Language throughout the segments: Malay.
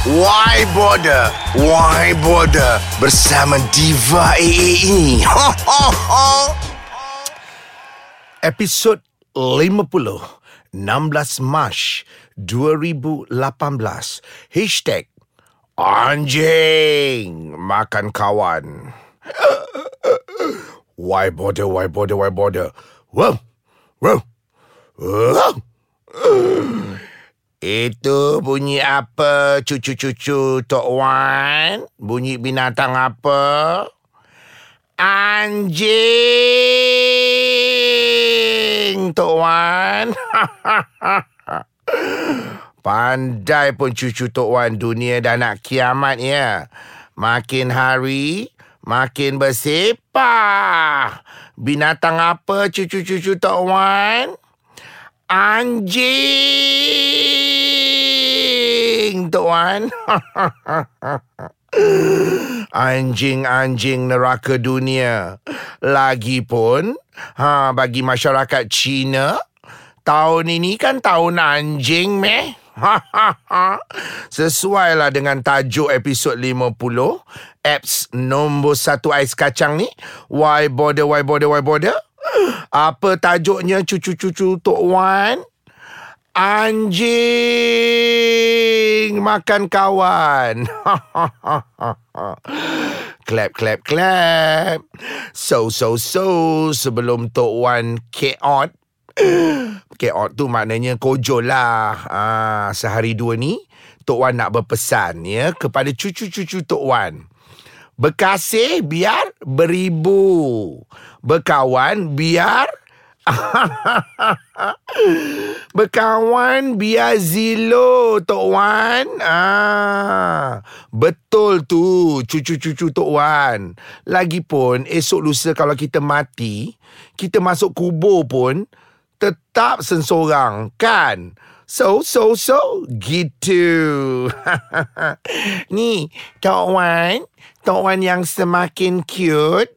Why Border? Why Border? Bersama Diva AA ini. Ho, ho, ho. Episod 50. 16 Mac 2018. Hashtag Anjing Makan Kawan. Why border, why border, why border? Itu bunyi apa cucu-cucu Tok Wan? Bunyi binatang apa? Anjing Tok Wan. Pandai pun cucu Tok Wan dunia dah nak kiamat ya. Makin hari makin bersepah. Binatang apa cucu-cucu Tok Wan? Anjing, tuan. Anjing-anjing neraka dunia. Lagipun, ha, bagi masyarakat Cina, tahun ini kan tahun anjing, meh. Sesuailah dengan tajuk episod 50 Apps nombor satu ais kacang ni Why bother, why bother, why bother apa tajuknya cucu-cucu Tok Wan? Anjing makan kawan. clap, clap, clap. So, so, so. Sebelum Tok Wan keot. Keot tu maknanya kojol lah. Ah, sehari dua ni, Tok Wan nak berpesan ya kepada cucu-cucu Tok Wan. Berkasih biar beribu. Berkawan biar Berkawan biar zilo Tok Wan ah, Betul tu cucu-cucu Tok Wan Lagipun esok lusa kalau kita mati Kita masuk kubur pun Tetap sensorang kan So, so, so, gitu. Ni, Tok Wan, Tok Wan yang semakin cute.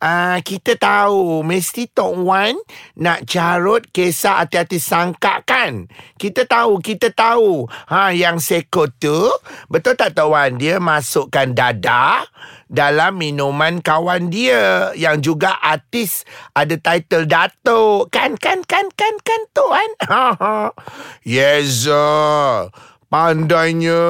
Uh, kita tahu mesti Tok Wan nak carut kisah hati-hati sangka kan? Kita tahu, kita tahu. Ha, yang seko tu, betul tak Tok Wan? Dia masukkan dada dalam minuman kawan dia yang juga artis ada title Dato. Kan, kan, kan, kan, kan, Tuan? yes, uh. Pandainya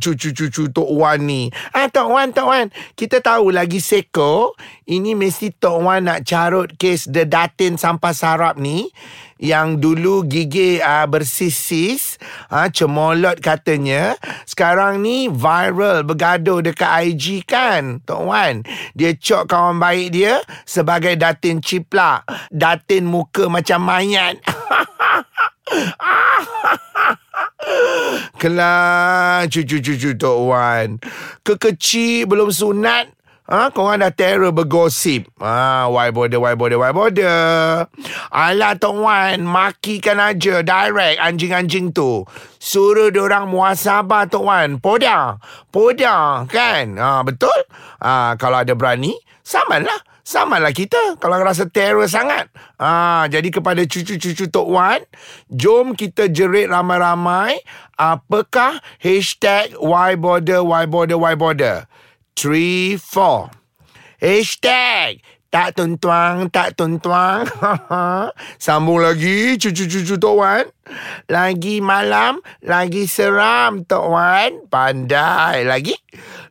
cucu-cucu Tok Wan ni. Ah, Tok Wan, Tok Wan. Kita tahu lagi seko. Ini mesti Tok Wan nak carut kes Datin Sampah Sarap ni. Yang dulu gigi uh, bersisis. Uh, cemolot katanya. Sekarang ni viral bergaduh dekat IG kan, Tok Wan. Dia cok kawan baik dia sebagai Datin Ciplak. Datin muka macam mayat. Kelah cucu-cucu Tok Wan. Kekecil belum sunat. Ha, korang dah terror bergosip. Ha, why bother, why bother, why bother. Alah Tok Wan, makikan aja direct anjing-anjing tu. Suruh orang muasabah Tok Wan. Poda. Poda, kan? Ha, betul? Ha, kalau ada berani, samanlah. Sama lah kita kalau rasa terror sangat. Ah, jadi kepada cucu-cucu Tok Wan, jom kita jerit ramai-ramai. Apakah hashtag why border, why border, why border? Three, four. Hashtag tak tuntuang, tak tuntuang. Sambung lagi cucu-cucu Tok Wan. Lagi malam, lagi seram Tok Wan. Pandai lagi.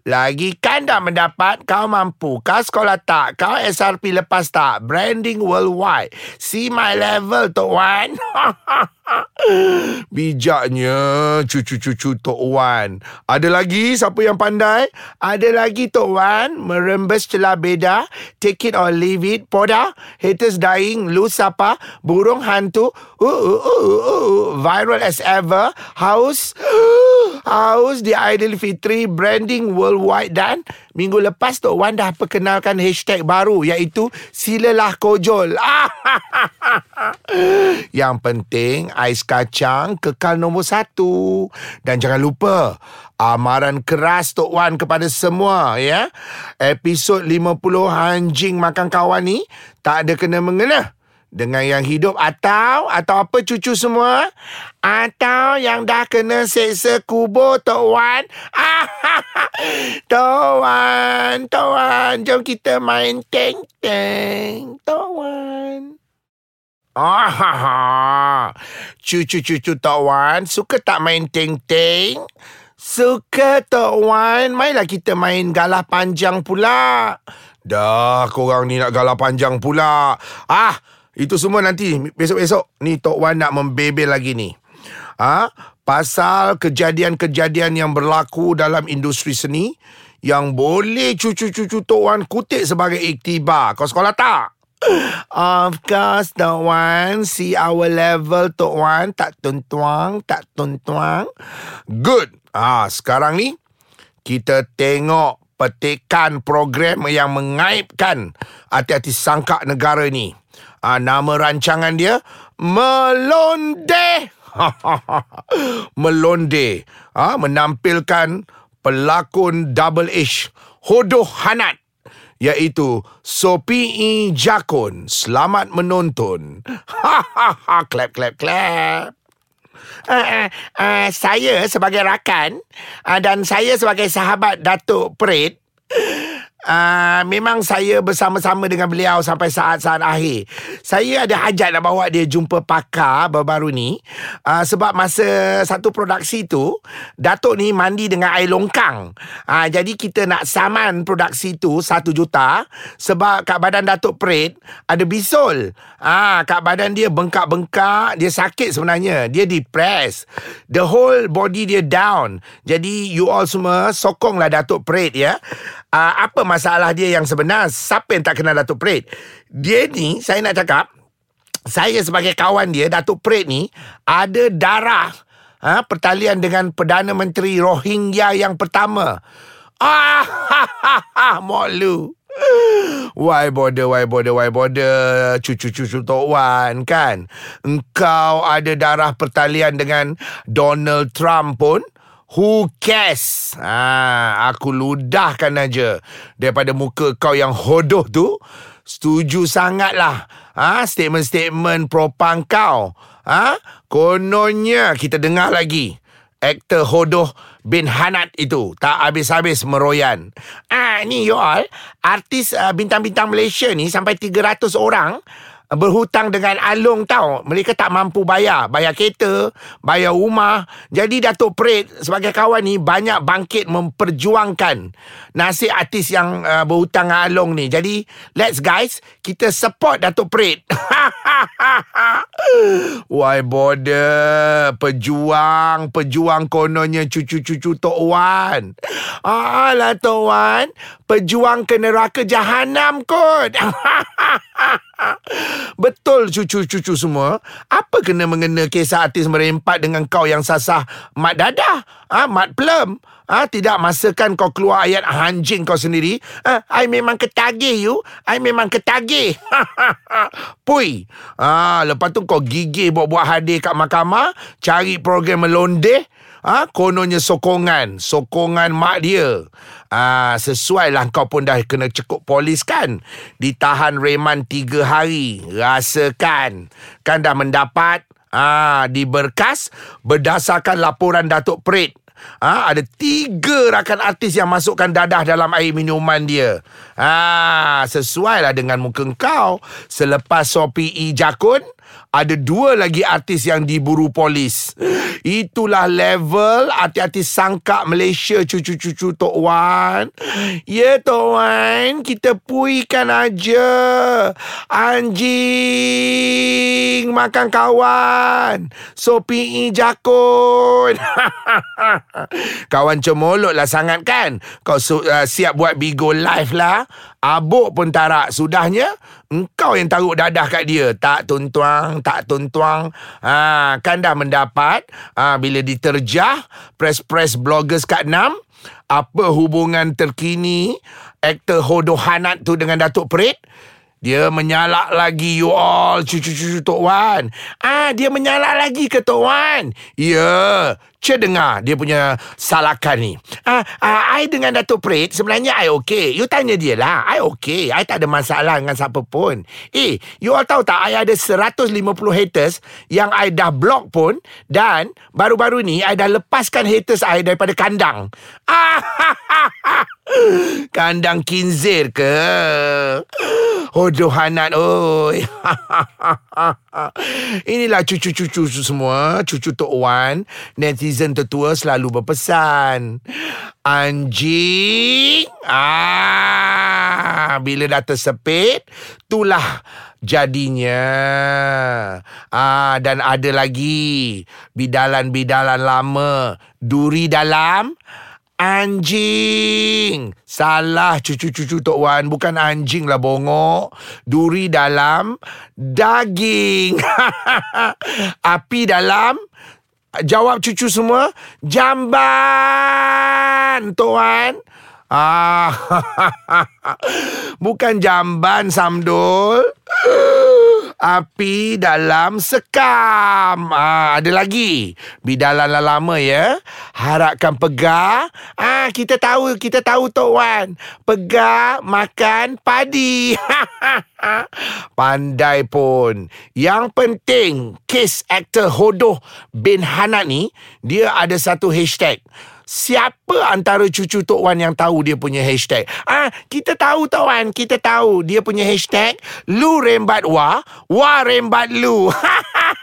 Lagi kan dah mendapat? Kau mampu Kau sekolah tak Kau SRP lepas tak? Branding worldwide. See my level Tok Wan Bijaknya cucu-cucu Tok Wan Ada lagi siapa yang pandai? Ada lagi Tok Wan Merembes celah beda Take it or leave it Poda Haters dying Lu siapa? Burung hantu uh, uh, uh, uh, uh. Viral as ever House Haus di Aidilfitri Branding Worldwide dan Minggu lepas Tok Wan dah perkenalkan hashtag baru Iaitu Silalah Kojol Yang penting Ais kacang kekal nombor satu Dan jangan lupa Amaran keras Tok Wan kepada semua ya. Episod 50 Anjing Makan Kawan ni Tak ada kena-mengena dengan yang hidup atau atau apa cucu semua? Atau yang dah kena seksa kubur Tok Wan? Tok Wan, Tok Wan, jom kita main teng-teng. Tok Wan. Ah, cucu-cucu Tok Wan suka tak main teng-teng? Suka Tok Wan, mainlah kita main galah panjang pula. Dah, korang ni nak galah panjang pula. Ah, itu semua nanti besok-besok. Ni Tok Wan nak membebel lagi ni. Ah, pasal kejadian-kejadian yang berlaku dalam industri seni yang boleh cucu-cucu Tok Wan kutip sebagai iktibar. Kau sekolah tak? Of course, Tok Wan. See our level, Tok Wan. Tak tuntuang, tak tuntuang. Good. Ah, sekarang ni kita tengok petikan program yang mengaibkan hati-hati sangka negara ni. Ah, nama rancangan dia Melonde. Melonde. Ah, menampilkan pelakon double H Hodoh Hanat iaitu Sopi Jakun. Selamat menonton. clap clap clap. Uh, uh, uh, saya sebagai rakan uh, dan saya sebagai sahabat Datuk Pret Uh, memang saya bersama-sama dengan beliau sampai saat-saat akhir. Saya ada hajat nak bawa dia jumpa pakar baru-baru ni. Uh, sebab masa satu produksi tu, Datuk ni mandi dengan air longkang. Uh, jadi kita nak saman produksi tu satu juta. Sebab kat badan Datuk Pret ada bisul. Uh, kat badan dia bengkak-bengkak. Dia sakit sebenarnya. Dia depressed. The whole body dia down. Jadi you all semua sokonglah Datuk Pret ya. Uh, apa masalah dia yang sebenar? Siapa yang tak kenal Datuk Pret? Dia ni, saya nak cakap, saya sebagai kawan dia, Datuk Pret ni, ada darah ha, pertalian dengan Perdana Menteri Rohingya yang pertama. Ah, ha, ha, ha, Moklu. Why bother, why bother, why bother Cucu-cucu Tok Wan kan Engkau ada darah pertalian dengan Donald Trump pun Who cares? Ha, aku ludahkan aja daripada muka kau yang hodoh tu. Setuju sangatlah. Ha, statement-statement propang kau. Ha, kononnya kita dengar lagi. Aktor hodoh bin Hanat itu tak habis-habis meroyan. Ah ni you all, artis uh, bintang-bintang Malaysia ni sampai 300 orang berhutang dengan Along tau. Mereka tak mampu bayar. Bayar kereta, bayar rumah. Jadi Datuk Pret sebagai kawan ni banyak bangkit memperjuangkan nasib artis yang uh, berhutang dengan Along ni. Jadi let's guys, kita support Datuk Pret. Why bother Pejuang Pejuang kononnya Cucu-cucu Tok Wan Alah Tok Wan Pejuang ke neraka jahanam kot Betul cucu-cucu semua. Apa kena mengena kisah artis merempat dengan kau yang sasah Mat dadah? Ha, Mat plum ha, Tidak masakan kau keluar ayat anjing kau sendiri? Ha, I memang ketagih you. I memang ketagih. Pui. Ha, Lepas tu kau gigih buat-buat hadir kat mahkamah Cari program melondeh ha, Kononnya sokongan. Sokongan mak dia. Ha, Sesuai lah kau pun dah kena cekup polis kan? Ditahan reman tiga hari. Rasakan. Kan dah mendapat ha, Di berkas Berdasarkan laporan Datuk Pret Ha, ada tiga rakan artis yang masukkan dadah dalam air minuman dia. Ha, sesuai lah dengan muka kau. Selepas Sopi E. Jakun, ada dua lagi artis yang diburu polis. Itulah level hati-hati sangka Malaysia cucu-cucu Tok Wan. Ya Tok Wan, kita puikan aja. Anjing makan kawan. Sopi jakun. kawan cemolok lah sangat kan? Kau uh, siap buat Bigo live lah. Abuk pun tarak. Sudahnya Engkau yang taruh dadah kat dia. Tak tuntuang Tak tuntuang ha, Kan dah mendapat. Ha, Bila diterjah Press-press bloggers kat enam Apa hubungan terkini Aktor Hodo Hanat tu dengan Datuk Pret dia menyalak lagi you all. Cucu-cucu Tok Wan. Ah, dia menyalak lagi ke Tok Wan? Ya, Cik dengar dia punya salakan ni. Ah, ah, I dengan Datuk Prit sebenarnya I okay. You tanya dia lah. I okay. I tak ada masalah dengan siapa pun. Eh, you all tahu tak I ada 150 haters yang I dah block pun dan baru-baru ni I dah lepaskan haters I daripada kandang. Ah, kandang kinzir ke? Hodoh hanat oi. Inilah cucu-cucu semua, cucu Tok Wan. Netizen tertua selalu berpesan. Anjing. Ah, bila dah tersepit, itulah jadinya. Ah, dan ada lagi bidalan-bidalan lama. Duri dalam Anjing Salah cucu-cucu Tok Wan Bukan anjing lah bongok Duri dalam Daging Api dalam Jawab cucu semua. Jamban Tok Wan ah, Bukan jamban Samdul Api dalam sekam. Ah, ada lagi. Bidalan lah lama ya. Harapkan pegar. Ah, kita tahu, kita tahu Tok Wan. Pegar makan padi. Pandai pun. Yang penting, kes aktor Hodoh bin Hanat ni, dia ada satu hashtag. Siapa antara cucu Tok Wan yang tahu dia punya hashtag? Ah, kita tahu Tok Wan, kita tahu dia punya hashtag Lu rembat wa, wa rembat lu.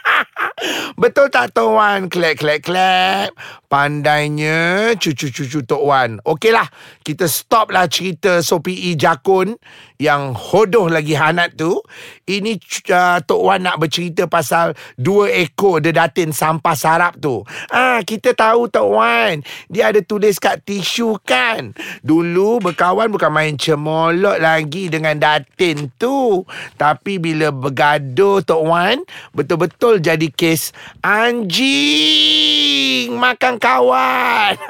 Betul tak Tok Wan? Klek, klek, klek. Pandainya cucu-cucu Tok Wan. Okeylah, kita stop lah cerita Sopi E Jakun yang hodoh lagi hanat tu. Ini uh, Tok Wan nak bercerita pasal dua ekor dedatin sampah sarap tu. Ah, kita tahu Tok Wan, dia ada tulis kat tisu kan. Dulu berkawan bukan main cemolot lagi dengan datin tu. Tapi bila bergaduh Tok Wan, betul-betul jadi kes anjing makan kawan.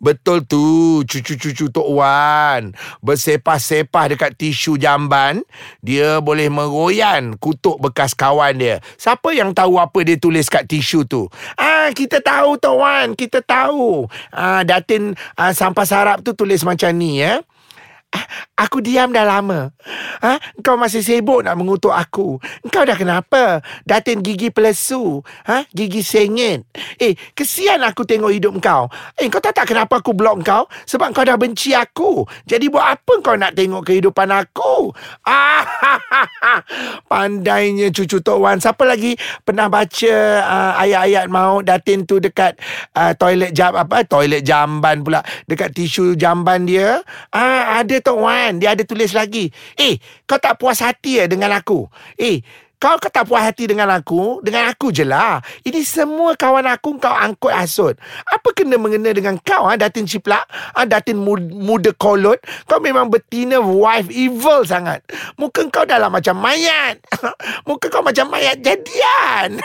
Betul tu Cucu-cucu Tok Wan. Bersepah-sepah dekat tisu jamban Dia boleh meroyan Kutuk bekas kawan dia. Siapa yang tahu apa dia tulis kat tisu tu? Ah Kita tahu Tok Wan Kita tahu. Ah, Datin ah, sampah sarap tu tulis macam ni ya Aku diam dah lama. Ha? Kau masih sibuk nak mengutuk aku. Kau dah kenapa? Datin gigi pelesu. Ha? Gigi sengit. Eh, kesian aku tengok hidup kau. Eh, kau tak tak kenapa aku blok kau? Sebab kau dah benci aku. Jadi buat apa kau nak tengok kehidupan aku? Ah, Pandainya cucu Tok Wan. Siapa lagi pernah baca uh, ayat-ayat maut Datin tu dekat uh, toilet jam apa? Toilet jamban pula. Dekat tisu jamban dia. Ah, ada Tok Wan. Dia ada tulis lagi. Eh kau tak puas hati ya dengan aku? Eh kau kau tak puas hati dengan aku Dengan aku je lah. Ini semua kawan aku kau angkut asut Apa kena mengena dengan kau ha? Datin ciplak ha? Datin muda kolot. Kau memang betina wife evil sangat. Muka kau dah lah macam mayat. Muka kau macam mayat jadian.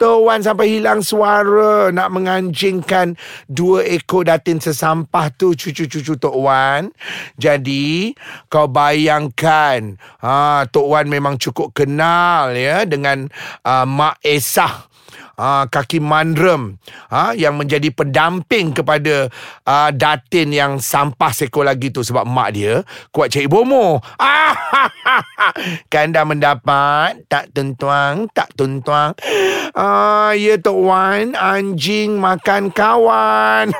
Tuan sampai hilang suara Nak menganjingkan Dua ekor datin sesampah tu Cucu-cucu Tok Wan. Jadi Kau bayangkan ha, Tok Wan memang cukup kenal ya dengan uh, Mak Esah uh, kaki mandrem uh, yang menjadi pendamping kepada uh, datin yang sampah seko lagi tu sebab mak dia kuat cari bomo. kan dah mendapat tak tentuang tak tentuang. Ah ya tok wan anjing makan kawan.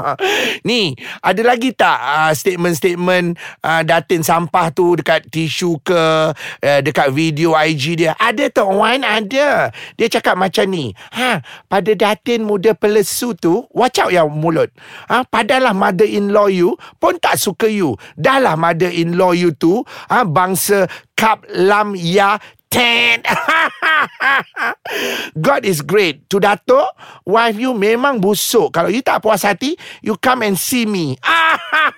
Ni ada lagi tak uh, statement-statement uh, datin sampah tu dekat tisu ke uh, dekat video IG dia? Ada tok wan ada. Dia cakap macam ni. Ha, pada datin muda pelesu tu, watch out yang mulut. Ha, padalah mother-in-law you pun tak suka you. Dahlah mother-in-law you tu, ha, bangsa kap lam ya ten. God is great. To Dato, wife you memang busuk. Kalau you tak puas hati, you come and see me.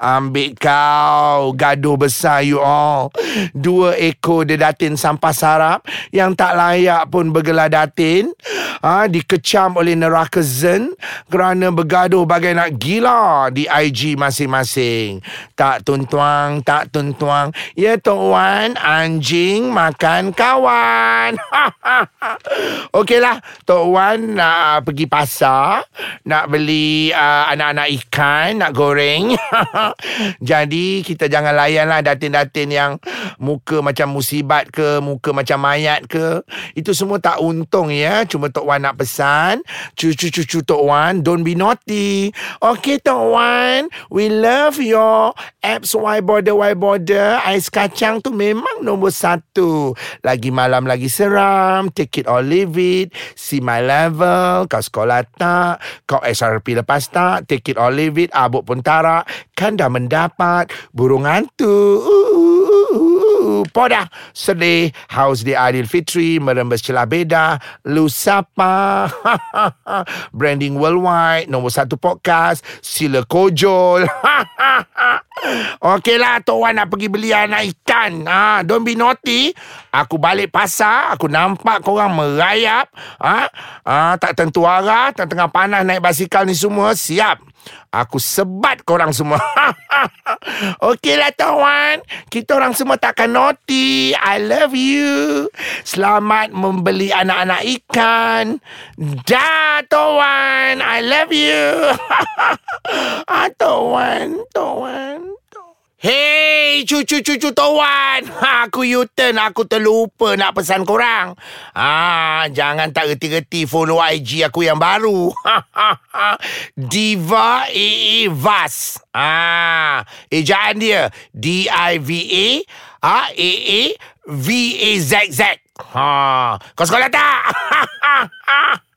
Ambil kau Gaduh besar you all Dua ekor dia datin sampah sarap Yang tak layak pun bergelar datin ha, Dikecam oleh neraka zen Kerana bergaduh bagai nak gila Di IG masing-masing Tak tuntuang Tak tuntuang Ya Tok Wan Anjing anjing makan kawan. Okeylah, Tok Wan nak uh, pergi pasar, nak beli uh, anak-anak ikan, nak goreng. Jadi kita jangan layanlah datin-datin yang muka macam musibat ke, muka macam mayat ke. Itu semua tak untung ya. Cuma Tok Wan nak pesan, cucu-cucu Tok Wan, don't be naughty. Okey Tok Wan, we love your apps Y Border Y Border. Ais kacang tu memang nombor satu. Lagi malam lagi seram, take it or leave it. See my level, kau sekolah tak? Kau SRP lepas tak? Take it or leave it, abuk pun tarak. Kan dah mendapat burung hantu. Podah sedih Haus di Adil Fitri Merembes celah beda Lusapa. Branding worldwide Nombor satu podcast Sila kojol. Okeylah Tok Wan nak pergi beli anak ikan. Ha, Don't be naughty. Aku balik pasar Aku nampak korang merayap. Ha, ha, Tak tentu arah Tengah panas naik basikal ni semua Siap Aku sebat korang semua. Okeylah Tok Wan Kita orang semua takkan naughty. I love you. Selamat membeli anak-anak ikan. Dah Tok Wan I love you. Ah, Tok Wan Hey, cucu-cucu Tawan. Ha, aku U-turn. Aku terlupa nak pesan korang. Ha, jangan tak reti-reti follow IG aku yang baru. Diva AA Vas. Ha, ejaan dia. D-I-V-A. Ha, A-A. V-A-Z-Z. Ha, kau sekolah tak?